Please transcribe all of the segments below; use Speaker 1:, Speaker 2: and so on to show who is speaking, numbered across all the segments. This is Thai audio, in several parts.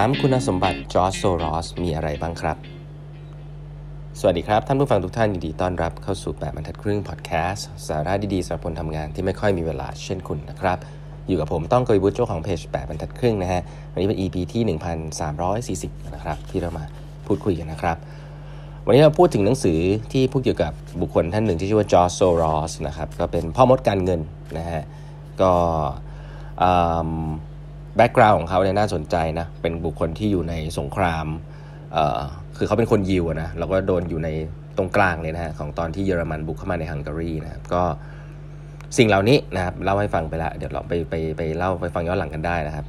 Speaker 1: 3. คุณสมบัติจอร์จโซรอสมีอะไรบ้างครับ สวัสดีครับ ท่านผู้ฟังทุกท่านยินดีต้อนรับเข้าสู่8บรรทัดครึ่งพอดแคสต์สาระดีๆสำหรับคนทำงานที่ไม่ค่อยมีเวลาเช่นคุณนะครับ อยู่กับผมต้องกวีวุฒิเจ้าของเพจ8บรรทัดครึ่งนะฮะ วันนี้เป็น EP ที่ 1340 นะครับ ที่เรามาพูดคุยกันนะครับ วันนี้เราพูดถึงหนังสือที่พูดเกี่ยวกับบุคคลท่านหนึ่งที่ชื่อว่าจอร์จโซรอสนะครับก็เป็นพ่อมดการเงินนะฮะก็ background ของเขาเนี่ยน่าสนใจนะ เป็นบุคคลที่อยู่ในสงคราม เอ่อ คือเขาเป็นคนยิวนะ แล้วก็โดนอยู่ในตรงกลางเลยนะฮะ ของตอนที่เยอรมันบุกเข้ามาในฮังการีนะครับ ก็สิ่งเหล่านี้นะครับเล่าให้ฟังไปแล้ว เดี๋ยวเราไปไปไปเล่าไปฟังย้อนหลังกันได้นะครับ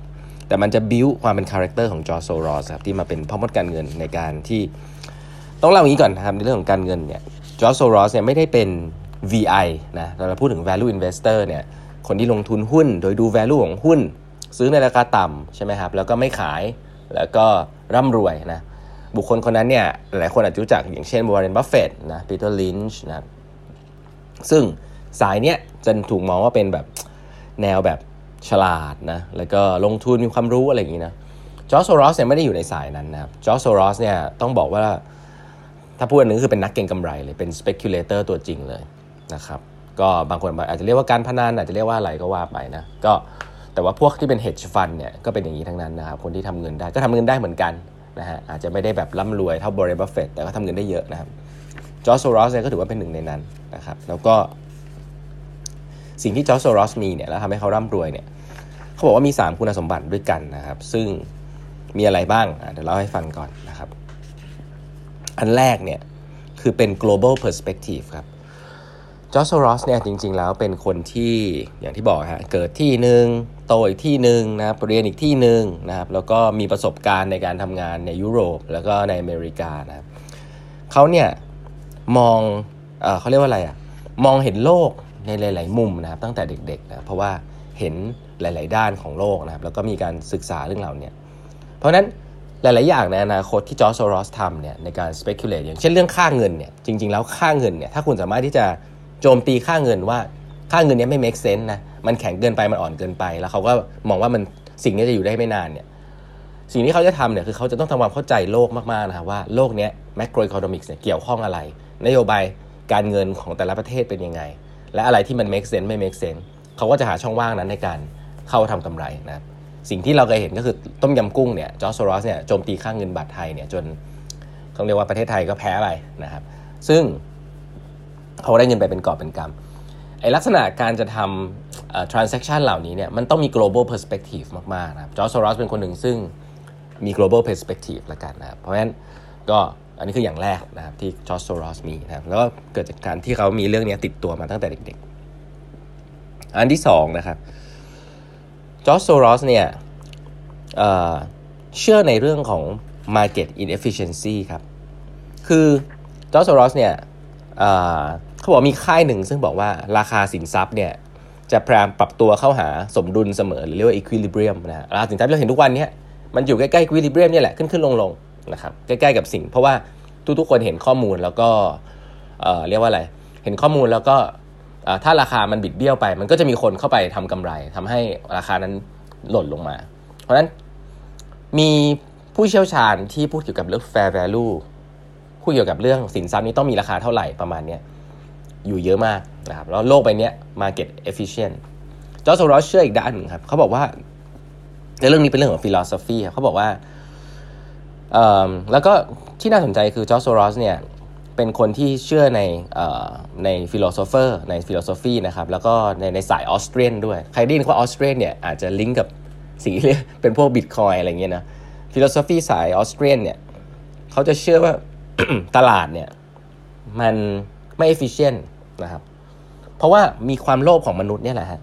Speaker 1: แต่มันจะบิวความเป็น character ของจอร์จโซรอสครับที่มาเป็นพ่อมดการเงินในการที่ต้องเล่าอย่างนี้ก่อนนะครับในเรื่องของการเงินเนี่ยจอร์จโซรอสเนี่ยไม่ได้เป็น VI นะเราพูดถึง value investor เนี่ยคนที่ลงทุนหุ้นโดยดู value ของหุ้น ซื้อในราคาต่ำใช่ไหมครับแล้วก็ไม่ขายแล้วก็ร่ำรวยนะบุคคลคนนั้นเนี่ยหลายคนอาจจะรู้จักอย่างเช่นวอร์เรนบัฟเฟตนะปีเตอร์ลินช์นะซึ่งสายเนี้ยจะถูกมองว่าเป็นแบบแนวแบบฉลาดนะแล้วก็ลงทุนมีความรู้อะไรอย่างนี้นะจอร์จโซรอสเนี่ยไม่ได้อยู่ในสายนั้นนะครับจอร์จโซรอสเนี่ยต้องบอกว่าถ้าพูดอันนึงคือเป็นนักเก็งกำไรเลยเป็น speculator ตัวจริงเลยนะครับก็บางคนอาจจะเรียกว่าการพนันอาจจะเรียกว่าอะไรก็ว่าไปนะก็ แต่ว่าพวกที่เป็น hedge fund เนี่ยก็เป็นอย่างนี้ทั้งนั้นนะครับคนที่ทำเงินได้ก็ทำเงินได้เหมือนกันนะฮะอาจจะไม่ได้แบบร่ำรวยเท่าวอร์เรนบัฟเฟตแต่ก็ทำเงินได้เยอะนะครับจอร์จโซรอสเนี่ยก็ถือว่าเป็นหนึ่งในนั้นนะครับแล้วก็สิ่งที่จอร์จโซรอสมีเนี่ยแล้วทำให้เขาร่ำรวยเนี่ยเขาบอกว่ามี 3 คุณสมบัติด้วยกันนะครับ ซึ่งมีอะไรบ้างเดี๋ยวเล่าให้ฟังก่อนนะครับ อันแรกเนี่ยคือเป็น global perspective ครับ จอร์จโซรอสเนี่ยจริง ๆ แล้วเป็นคนที่อย่างที่บอกฮะเกิดที่หนึ่งโตอีกที่หนึ่งนะครับเรียนอีกที่หนึ่งนะครับแล้วก็มีประสบการณ์ในการทำงานในยุโรป แล้วก็ในอเมริกานะครับเขาเนี่ยมองเออเขาเรียกว่าอะไรอะ่ะมองเห็นโลกในหลาย ๆ มุมนะครับตั้งแต่เด็กๆนะเพราะว่าเห็นหลาย ๆ ด้านของโลกนะครับแล้วก็มีการศึกษาเรื่องเหล่านี้เพราะฉะนั้นหลาย ๆ อย่างในอนาคตที่จอร์จโซรอสทำเนี่ยในการ speculate อย่างเช่นเรื่องค่าเงินเนี่ยจริง ๆ แล้วค่าเงินเนี่ยถ้าคุณสามารถที่จะ โจมตีค่าเงินว่าค่าเงินนี้ไม่ make sense นะมันแข็งเกินไปมันอ่อนเกินไป แล้วเขาก็มองว่ามันสิ่งนี้จะอยู่ได้ไม่นานเนี่ยสิ่งที่เขาจะทำเนี่ยคือเขาจะต้องทำความเข้าใจโลกมากๆนะครับว่าโลกนี้ macroeconomics เนี่ยเกี่ยวข้องอะไร นโยบายการเงินของแต่ละประเทศเป็นยังไง และอะไรที่มัน make sense ไม่ make sense เขาก็จะหาช่องว่างนั้นในการเข้าทำกำไรนะสิ่งที่เราเคยเห็นก็คือต้มยำกุ้งเนี่ยจอร์จโซรอสเนี่ยโจมตีค่าเงินบาทไทยเนี่ยจนเขาเรียกว่าประเทศไทยก็แพ้ไปนะครับซึ่ง เขาได้เงินไปเป็นกอบเป็นกำไอลักษณะการจะทำ transaction เหล่านี้เนี่ยมันต้องมี global perspective มากๆนะครับจอร์จโซรอสเป็นคนหนึ่งซึ่งมี global perspective ละกันนะครับเพราะฉะนั้นก็อันนี้คืออย่างแรกนะครับที่จอร์จโซรอสมีนะครับแล้วก็เกิดจากการที่เขามีเรื่องนี้ติดตัวมาตั้งแต่เด็กๆ อันที่สองนะครับจอร์จโซรอสเนี่ยเชื่อในเรื่องของ market inefficiency ครับ คือจอร์จโซรอสเนี่ย เขาบอกมีค่ายหนึ่งซึ่งบอกว่าราคาสินทรัพย์เนี่ยจะพยายามปรับตัวเข้าหาสมดุลเสมอหรือเรียกว่า equilibrium นะราคาสินทรัพย์ที่เราเห็นทุกวันนี้มันอยู่ใกล้ๆ equilibrium นี่แหละขึ้นขึ้นลงลงนะครับใกล้ๆกับสิ่ง เพราะว่าทุกๆคนเห็นข้อมูลแล้วก็เรียกว่าอะไร เห็นข้อมูลแล้วก็ถ้าราคามันบิดเบี้ยวไป มันก็จะมีคนเข้าไปทำกำไรทำให้ราคานั้นหล่นลงมา เพราะฉะนั้นมีผู้เชี่ยวชาญที่พูดเกี่ยวกับเรื่อง fair value พูดเกี่ยวกับเรื่องสินทรัพย์นี้ต้องมีราคาเท่าไหร่ประมาณนี้อยู่เยอะมากนะครับแล้วโลกใบนี้ market efficient จอร์จโซรอสเชื่ออีกด้านหนึ่งครับเขาบอกว่าในเรื่องนี้เป็นเรื่องของ philosophy เขาบอกว่าแล้วก็ที่น่าสนใจคือจอร์จโซรอสเนี่ยเป็นคนที่เชื่อในใน philosopher ใน philosophy นะครับแล้วก็ในในสาย Austrian ด้วย ใครได้ยินว่า Austrian เนี่ยอาจจะลิงก์กับซีเรียเป็นพวกบิตคอยอะไรเงี้ยนะ philosophy สาย Austrian เนี่ยเขาจะเชื่อว่า ตลาดเนี่ย มันไม่เอฟฟิเชนนะครับ เพราะว่ามีความโลภของมนุษย์เนี่ยแหละฮะ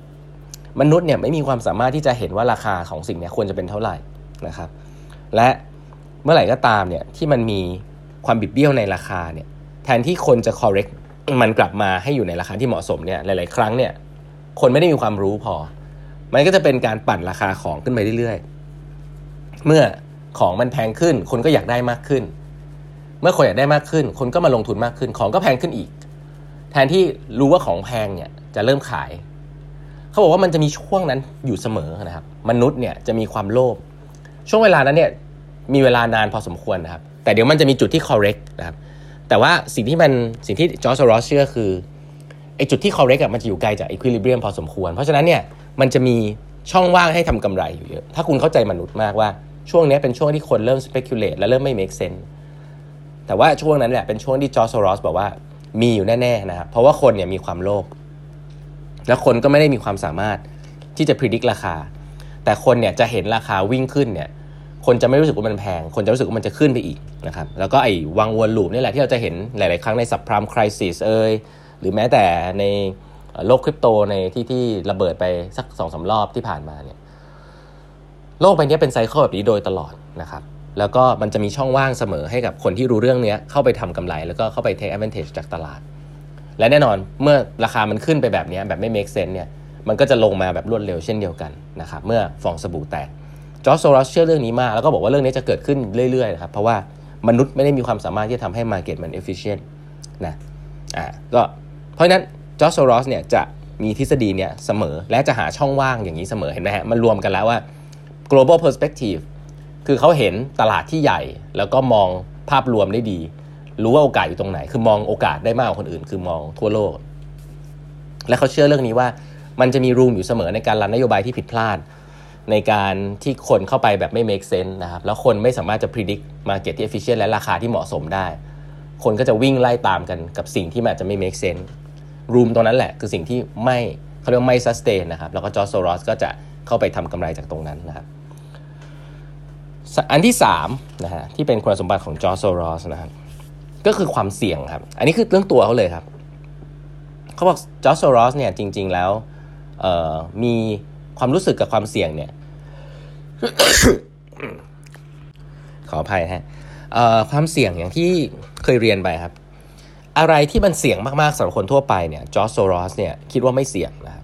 Speaker 1: มนุษย์เนี่ยไม่มีความสามารถที่จะเห็นว่าราคาของสิ่งนี้ควรจะเป็นเท่าไหร่นะครับ และเมื่อไหร่ก็ตามเนี่ยที่มันมีความบิดเบี้ยวในราคาเนี่ย แทนที่คนจะ correct มันกลับมาให้อยู่ในราคาที่เหมาะสมเนี่ยหลาย ๆ ครั้งเนี่ย คนไม่ได้มีความรู้พอ มันก็จะเป็นการปั่นราคาของขึ้นไปเรื่อย ๆ เมื่อของมันแพงขึ้น คนก็อยากได้มากขึ้น เมื่อคนอยากได้มากขึ้น คนก็มาลงทุนมากขึ้น ของก็แพงขึ้นอีก แทนที่รู้ว่าของแพงเนี่ยจะเริ่มขาย เขาบอกว่ามันจะมีช่วงนั้นอยู่เสมอนะครับ มนุษย์เนี่ยจะมีความโลภ ช่วงเวลานั้นเนี่ยมีเวลานานพอสมควรนะครับ แต่เดี๋ยวมันจะมีจุดที่ correct นะครับ แต่ว่าสิ่งที่มันสิ่งที่จอร์จรอสเชื่อคือไอ้จุดที่ correct มันจะอยู่ไกลจาก equilibrium พอสมควร เพราะฉะนั้นเนี่ยมันจะมีช่องว่างให้ทำกำไรอยู่เยอะ ถ้าคุณเข้าใจมนุษย์มากว่าช่วงนี้เป็นช่วงที่คนเริ่ม speculate และเริ่มไม่ make sense แต่ว่าช่วงนั้นแหละเป็นช่วงที่จอร์จรอสบอกว่ามีอยู่แน่ๆนะครับเพราะว่าคนเนี่ยมีความโลภแล้วคนก็ไม่ได้มีความสามารถที่จะพิจิตรราคา แต่คนเนี่ยจะเห็นราคาวิ่งขึ้นเนี่ยคนจะไม่รู้สึกว่ามันแพง คนจะรู้สึกว่ามันจะขึ้นไปอีกนะครับแล้วก็ไอ้วังวนลูปนี่แหละที่เราจะเห็นหลาย ๆ ครั้งในสับพรามคริสิสเอยหรือแม้แต่ในโลกคริปโตในที่ที่ระเบิดไปสักสองสารอบที่ผ่านมาเนี่ยโลกใบนี้เป็นไซเคิลแบบนี้โดยตลอดนะครับ แล้วก็มันจะมีช่องว่างเสมอให้กับคนที่รู้เรื่องนี้เข้าไปทำกำไร แล้วก็เข้าไป take advantage จากตลาด และแน่นอนเมื่อราคามันขึ้นไปแบบนี้แบบไม่ make sense เนี่ยมันก็จะลงมาแบบรวดเร็วเช่นเดียวกันนะครับเมื่อฟองสบู่แตกจอร์จโซรอสเชื่อเรื่องนี้มากแล้วก็บอกว่าเรื่องนี้จะเกิดขึ้นเรื่อยๆนะครับเพราะว่ามนุษย์ไม่ได้มีความสามารถที่จะทำให้ market มัน efficient นะอ่าก็เพราะนั้นจอร์จโซรอสเนี่ยจะมีทฤษฎีเนี่ยเสมอและจะหาช่องว่างอย่างนี้เสมอเห็นไหมฮะมันรวมกันแล้วว่า global perspective คือเขาเห็นตลาดที่ใหญ่ แล้วก็มองภาพรวมได้ดี รู้ว่าโอกาสอยู่ตรงไหน คือมองโอกาสได้มากกว่าคนอื่น คือมองทั่วโลก และเขาเชื่อเรื่องนี้ว่ามันจะมีรูมอยู่เสมอในการรันนโยบายที่ผิดพลาด ในการที่คนเข้าไปแบบไม่ make sense นะครับแล้วคนไม่สามารถจะ predict market ที่ efficient และราคาที่เหมาะสมได้ คนก็จะวิ่งไล่ตามกันกับสิ่งที่มันอาจจะไม่ make sense room ตรงนั้นแหละคือสิ่งที่ไม่เขาเรียกว่าไม่ sustain นะครับแล้วก็จอร์จโซรอสก็จะเข้าไปทำกำไรจากตรงนั้นนะครับ อันที่3นะฮะที่เป็นคุณสมบัติของจอร์จโซรอสนะครับก็คือความเสี่ยงครับ อันนี้คือเรื่องตัวเขาเลยครับ เขาบอกจอร์จโซรอสเนี่ยจริง ๆ แล้วมีความรู้สึกกับความเสี่ยงเนี่ยขออภัยฮะความเสี่ยงอย่างที่เคยเรียนไปครับ อะไรที่มันเสี่ยงมากๆสำหรับคนทั่วไปเนี่ยจอร์จโซรอสเนี่ยคิดว่าไม่เสี่ยงนะ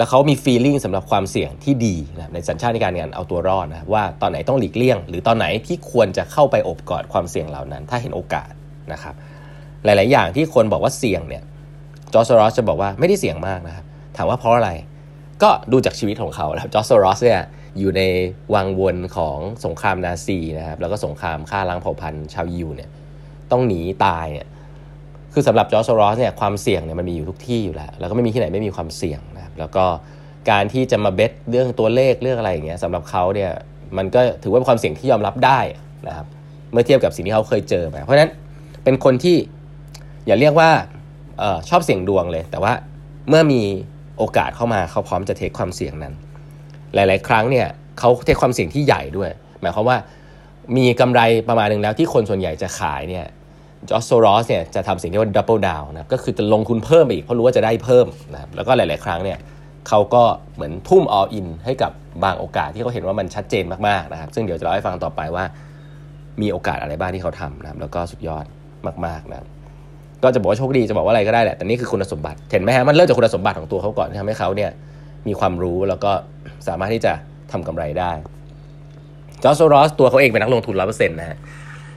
Speaker 1: แล้วเขามี feeling สำหรับความเสี่ยงที่ดีนะในสัญชาตญาณในการเอาตัวรอดนะว่าตอนไหนต้องหลีกเลี่ยง หรือตอนไหนที่ควรจะเข้าไปอบกอดความเสี่ยงเหล่านั้น ถ้าเห็นโอกาสนะครับ หลาย ๆ อย่างที่คนบอกว่าเสี่ยงเนี่ยจอร์จโซรอสจะบอกว่าไม่ได้เสี่ยงมากนะครับถามว่าเพราะอะไร ก็ดูจากชีวิตของเขาแล้วจอร์จโซรอสเนี่ยอยู่ในวังวนของสงครามนาซีนะครับแล้วก็สงครามฆ่าล้างเผ่าพันธุ์ชาวยิวเนี่ยต้องหนีตายเนี่ย คือสำหรับจอร์จโซรอสเนี่ยความเสี่ยงเนี่ยมันมีอยู่ทุกที่อยู่แล้ว แล้วก็ไม่มีที่ไหนไม่มีความเสี่ยงนะครับแล้วก็การที่จะมาเบสเรื่องตัวเลขเรื่องอะไรอย่างเงี้ยสำหรับเขาเนี่ยมันก็ถือว่าเป็นความเสี่ยงที่ยอมรับได้นะครับเมื่อเทียบกับสิ่งที่เขาเคยเจอมาเพราะฉะนั้นเป็นคนที่อย่าเรียกว่าออชอบเสี่ยงดวงเลย แต่ว่าเมื่อมีโอกาสเข้ามาเขาพร้อมจะ take ความเสี่ยงนั้น หลาย ๆ ครั้งเนี่ยเขา take ความเสี่ยงที่ใหญ่ด้วย หมายความว่ามีกำไรประมาณหนึ่งแล้วที่คนส่วนใหญ่จะขายเนี่ย จอร์จโซรอสเนี่ยจะทำสิ่งที่ว่า double down นะก็คือจะลงทุนเพิ่มไปอีกเพราะรู้ว่าจะได้เพิ่มนะครับแล้วก็หลาย ๆ ครั้งเนี่ยเขาก็เหมือนทุ่ม all in ให้กับบางโอกาสที่เขาเห็นว่ามันชัดเจนมาก ๆ นะครับ ซึ่งเดี๋ยวจะเล่าให้ฟังต่อไปว่า มีโอกาสอะไรบ้างที่เขาทำนะครับแล้วก็สุดยอดมาก ๆ นะครับก็จะบอกว่าโชคดีจะบอกว่าอะไรก็ได้แหละแต่นี่คือคุณสมบัติเห็นไหมฮะมันเริ่มจากคุณสมบัติของตัวเขาก่อนที่ทำให้เขาเนี่ยมีความรู้แล้วก็สามารถที่จะทำกำไรได้จอร์จโซรอสตัวเขาเองเป็นนักลงทุนร้อยเปอร์เซ็นต์นะฮะ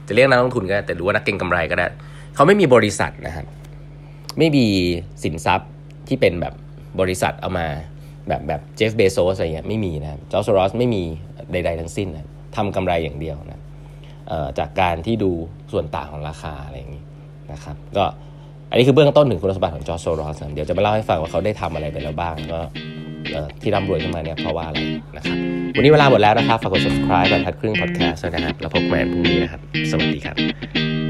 Speaker 1: จะเรียกนักลงทุนก็ได้แต่รู้ว่านักเก็งกำไรก็ได้ เขาไม่มีบริษัทนะครับ ไม่มีสินทรัพย์ที่เป็นแบบบริษัทเอามาแบบแบบเจฟเบโซสอะไรเงี้ยไม่มีนะจอร์จโซรอสไม่มีใด ๆ ทั้งสิ้นนะทำกำไรอย่างเดียวนะจากการที่ดูส่วนต่างของราคาอะไรอย่างนี้นะครับ ก็อันนี้คือเบื้องต้นถึงคุณสมบัติของจอร์จโซรอสเดี๋ยวจะมาเล่าให้ฟังว่าเขาได้ทำอะไรไปแล้วบ้างก็ ที่ร่ำรวยขึ้นมาเนี่ยเพราะว่าอะไรนะครับวันนี้เวลาหมดแล้วนะครับฝากกด subscribe แบบทัดครึ่ง podcast นะครับแล้วพบกันพรุ่งนี้นะครับ สวัสดีครับ